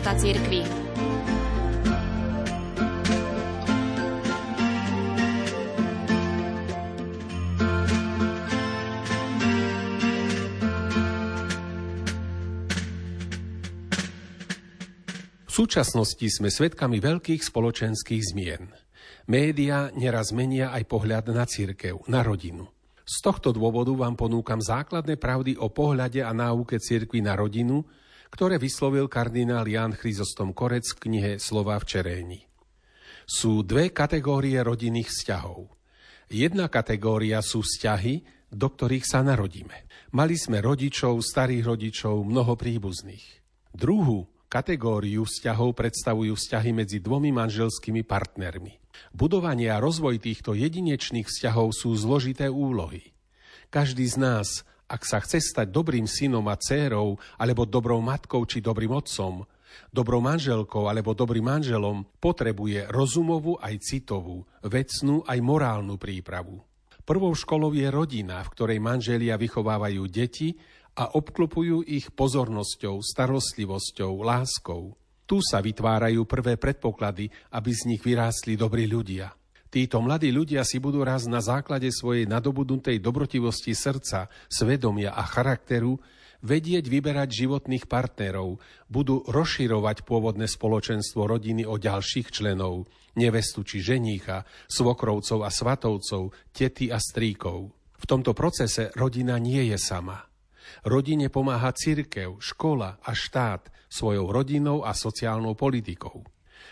života cirkvi. V súčasnosti sme svedkami veľkých spoločenských zmien. Média neraz menia aj pohľad na církev, na rodinu. Z tohto dôvodu vám ponúkam základné pravdy o pohľade a náuke cirkvi na rodinu, ktoré vyslovil kardinál Jan Chryzostom Korec v knihe Slova v Čeréni. Sú dve kategórie rodinných vzťahov. Jedna kategória sú vzťahy, do ktorých sa narodíme. Mali sme rodičov, starých rodičov, mnoho príbuzných. Druhú Kategóriu vzťahov predstavujú vzťahy medzi dvomi manželskými partnermi. Budovanie a rozvoj týchto jedinečných vzťahov sú zložité úlohy. Každý z nás, ak sa chce stať dobrým synom a dcérou, alebo dobrou matkou či dobrým otcom, dobrou manželkou alebo dobrým manželom, potrebuje rozumovú aj citovú, vecnú aj morálnu prípravu. Prvou školou je rodina, v ktorej manželia vychovávajú deti a obklopujú ich pozornosťou, starostlivosťou, láskou. Tu sa vytvárajú prvé predpoklady, aby z nich vyrástli dobrí ľudia. Títo mladí ľudia si budú raz na základe svojej nadobudnutej dobrotivosti srdca, svedomia a charakteru vedieť vyberať životných partnerov, budú rozširovať pôvodné spoločenstvo rodiny o ďalších členov, nevestu či ženícha, svokrovcov a svatovcov, tety a stríkov. V tomto procese rodina nie je sama. Rodine pomáha cirkev, škola a štát svojou rodinou a sociálnou politikou.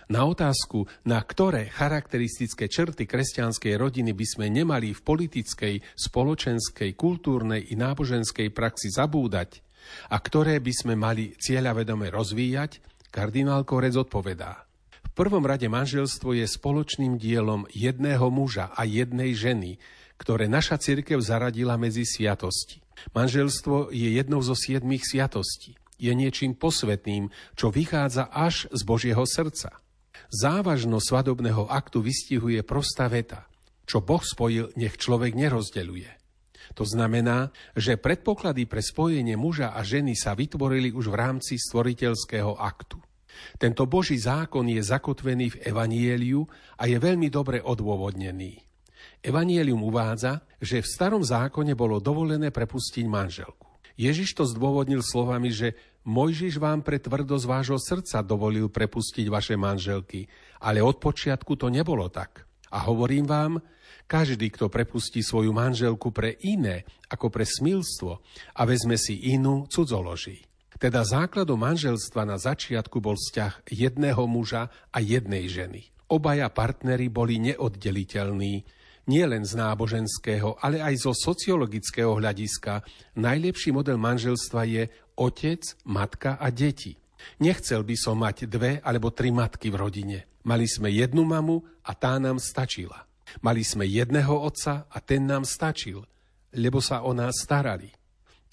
Na otázku, na ktoré charakteristické črty kresťanskej rodiny by sme nemali v politickej, spoločenskej, kultúrnej i náboženskej praxi zabúdať a ktoré by sme mali cieľavedome rozvíjať, kardinál Korec odpovedá. V prvom rade manželstvo je spoločným dielom jedného muža a jednej ženy, ktoré naša cirkev zaradila medzi sviatosti. Manželstvo je jednou zo siedmých sviatostí. Je niečím posvetným, čo vychádza až z Božieho srdca. Závažno svadobného aktu vystihuje prostá veta. Čo Boh spojil, nech človek nerozdeľuje. To znamená, že predpoklady pre spojenie muža a ženy sa vytvorili už v rámci stvoriteľského aktu. Tento Boží zákon je zakotvený v Evanieliu a je veľmi dobre odôvodnený. Evangelium uvádza, že v starom zákone bolo dovolené prepustiť manželku. Ježiš to zdôvodnil slovami, že Mojžiš vám pre tvrdosť vášho srdca dovolil prepustiť vaše manželky, ale od počiatku to nebolo tak. A hovorím vám, každý, kto prepustí svoju manželku pre iné ako pre smilstvo a vezme si inú, cudzoloží. Teda základom manželstva na začiatku bol vzťah jedného muža a jednej ženy. Obaja partnery boli neoddeliteľní, nie len z náboženského, ale aj zo sociologického hľadiska, najlepší model manželstva je otec, matka a deti. Nechcel by som mať dve alebo tri matky v rodine. Mali sme jednu mamu a tá nám stačila. Mali sme jedného otca a ten nám stačil, lebo sa o nás starali.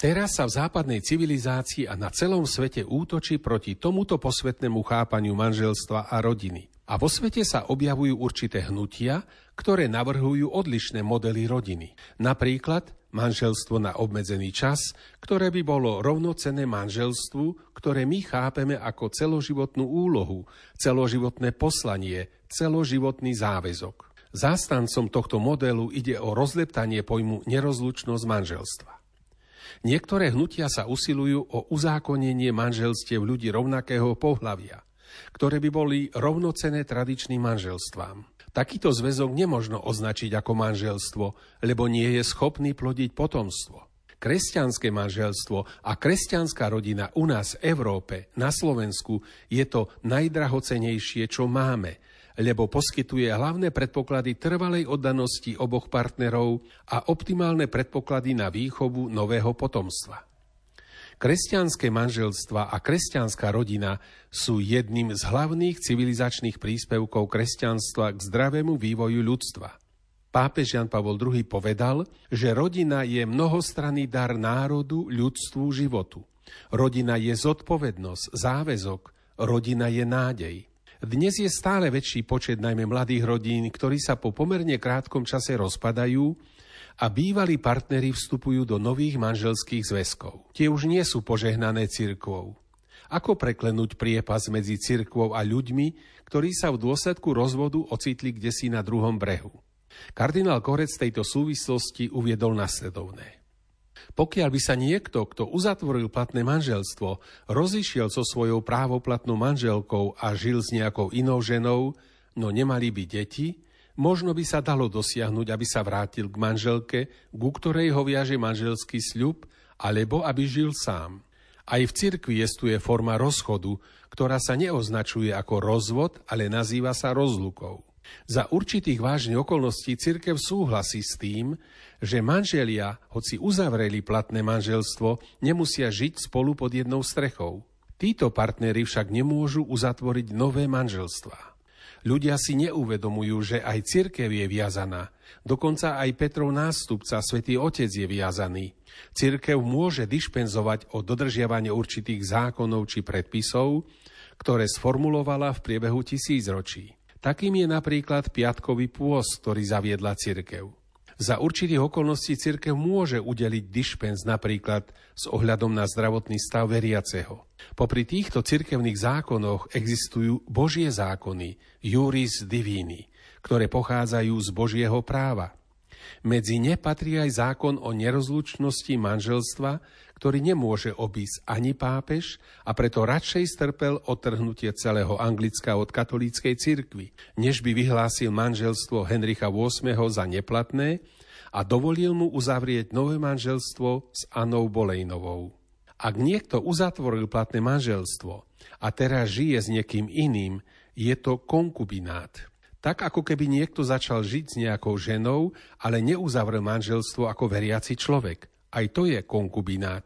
Teraz sa v západnej civilizácii a na celom svete útočí proti tomuto posvetnému chápaniu manželstva a rodiny. A vo svete sa objavujú určité hnutia, ktoré navrhujú odlišné modely rodiny. Napríklad manželstvo na obmedzený čas, ktoré by bolo rovnocené manželstvu, ktoré my chápeme ako celoživotnú úlohu, celoživotné poslanie, celoživotný záväzok. Zástancom tohto modelu ide o rozleptanie pojmu nerozlučnosť manželstva. Niektoré hnutia sa usilujú o uzákonenie manželstiev ľudí rovnakého pohľavia ktoré by boli rovnocené tradičným manželstvám. Takýto zväzok nemožno označiť ako manželstvo, lebo nie je schopný plodiť potomstvo. Kresťanské manželstvo a kresťanská rodina u nás v Európe, na Slovensku, je to najdrahocenejšie, čo máme, lebo poskytuje hlavné predpoklady trvalej oddanosti oboch partnerov a optimálne predpoklady na výchovu nového potomstva. Kresťanské manželstva a kresťanská rodina sú jedným z hlavných civilizačných príspevkov kresťanstva k zdravému vývoju ľudstva. Pápež Jan Pavol II povedal, že rodina je mnohostranný dar národu, ľudstvu, životu. Rodina je zodpovednosť, záväzok, rodina je nádej. Dnes je stále väčší počet najmä mladých rodín, ktorí sa po pomerne krátkom čase rozpadajú a bývalí partneri vstupujú do nových manželských zväzkov. Tie už nie sú požehnané cirkvou. Ako preklenúť priepas medzi cirkvou a ľuďmi, ktorí sa v dôsledku rozvodu ocitli kde si na druhom brehu? Kardinál Korec tejto súvislosti uviedol nasledovné. Pokiaľ by sa niekto, kto uzatvoril platné manželstvo, rozišiel so svojou právoplatnou manželkou a žil s nejakou inou ženou, no nemali by deti, možno by sa dalo dosiahnuť, aby sa vrátil k manželke, ku ktorej ho viaže manželský sľub, alebo aby žil sám. Aj v cirkvi jestuje forma rozchodu, ktorá sa neoznačuje ako rozvod, ale nazýva sa rozlukou. Za určitých vážnych okolností cirkev súhlasí s tým, že manželia, hoci uzavreli platné manželstvo, nemusia žiť spolu pod jednou strechou. Títo partnery však nemôžu uzatvoriť nové manželstvá. Ľudia si neuvedomujú, že aj cirkev je viazaná. Dokonca aj Petrov nástupca, svätý Otec, je viazaný. Cirkev môže dišpenzovať o dodržiavanie určitých zákonov či predpisov, ktoré sformulovala v priebehu tisícročí. Takým je napríklad piatkový pôst, ktorý zaviedla cirkev. Za určitých okolností cirkev môže udeliť dišpens napríklad s ohľadom na zdravotný stav veriaceho. Popri týchto cirkevných zákonoch existujú Božie zákony, juris divini, ktoré pochádzajú z Božieho práva. Medzi ne patrí aj zákon o nerozlučnosti manželstva, ktorý nemôže obísť ani pápež a preto radšej strpel odtrhnutie celého Anglicka od katolíckej cirkvi, než by vyhlásil manželstvo Henricha VIII za neplatné a dovolil mu uzavrieť nové manželstvo s Anou Bolejnovou. Ak niekto uzatvoril platné manželstvo a teraz žije s niekým iným, je to konkubinát. Tak ako keby niekto začal žiť s nejakou ženou, ale neuzavrel manželstvo ako veriaci človek. Aj to je konkubinát.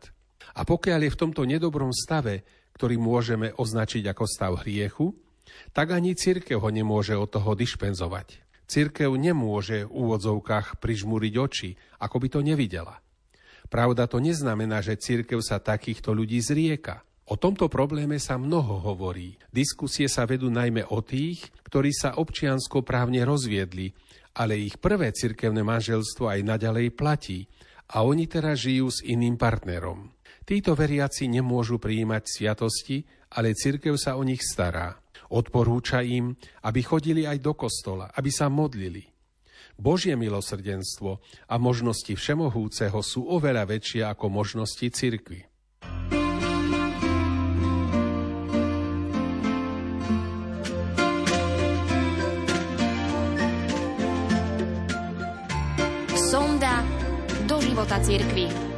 A pokiaľ je v tomto nedobrom stave, ktorý môžeme označiť ako stav hriechu, tak ani církev ho nemôže od toho dišpenzovať. Církev nemôže v úvodzovkách prižmúriť oči, ako by to nevidela. Pravda to neznamená, že církev sa takýchto ľudí zrieka. O tomto probléme sa mnoho hovorí. Diskusie sa vedú najmä o tých, ktorí sa občiansko právne rozviedli, ale ich prvé cirkevné manželstvo aj naďalej platí a oni teraz žijú s iným partnerom. Títo veriaci nemôžu prijímať sviatosti, ale cirkev sa o nich stará. Odporúča im, aby chodili aj do kostola, aby sa modlili. Božie milosrdenstvo a možnosti Všemohúceho sú oveľa väčšie ako možnosti cirkvy. Cirkvi.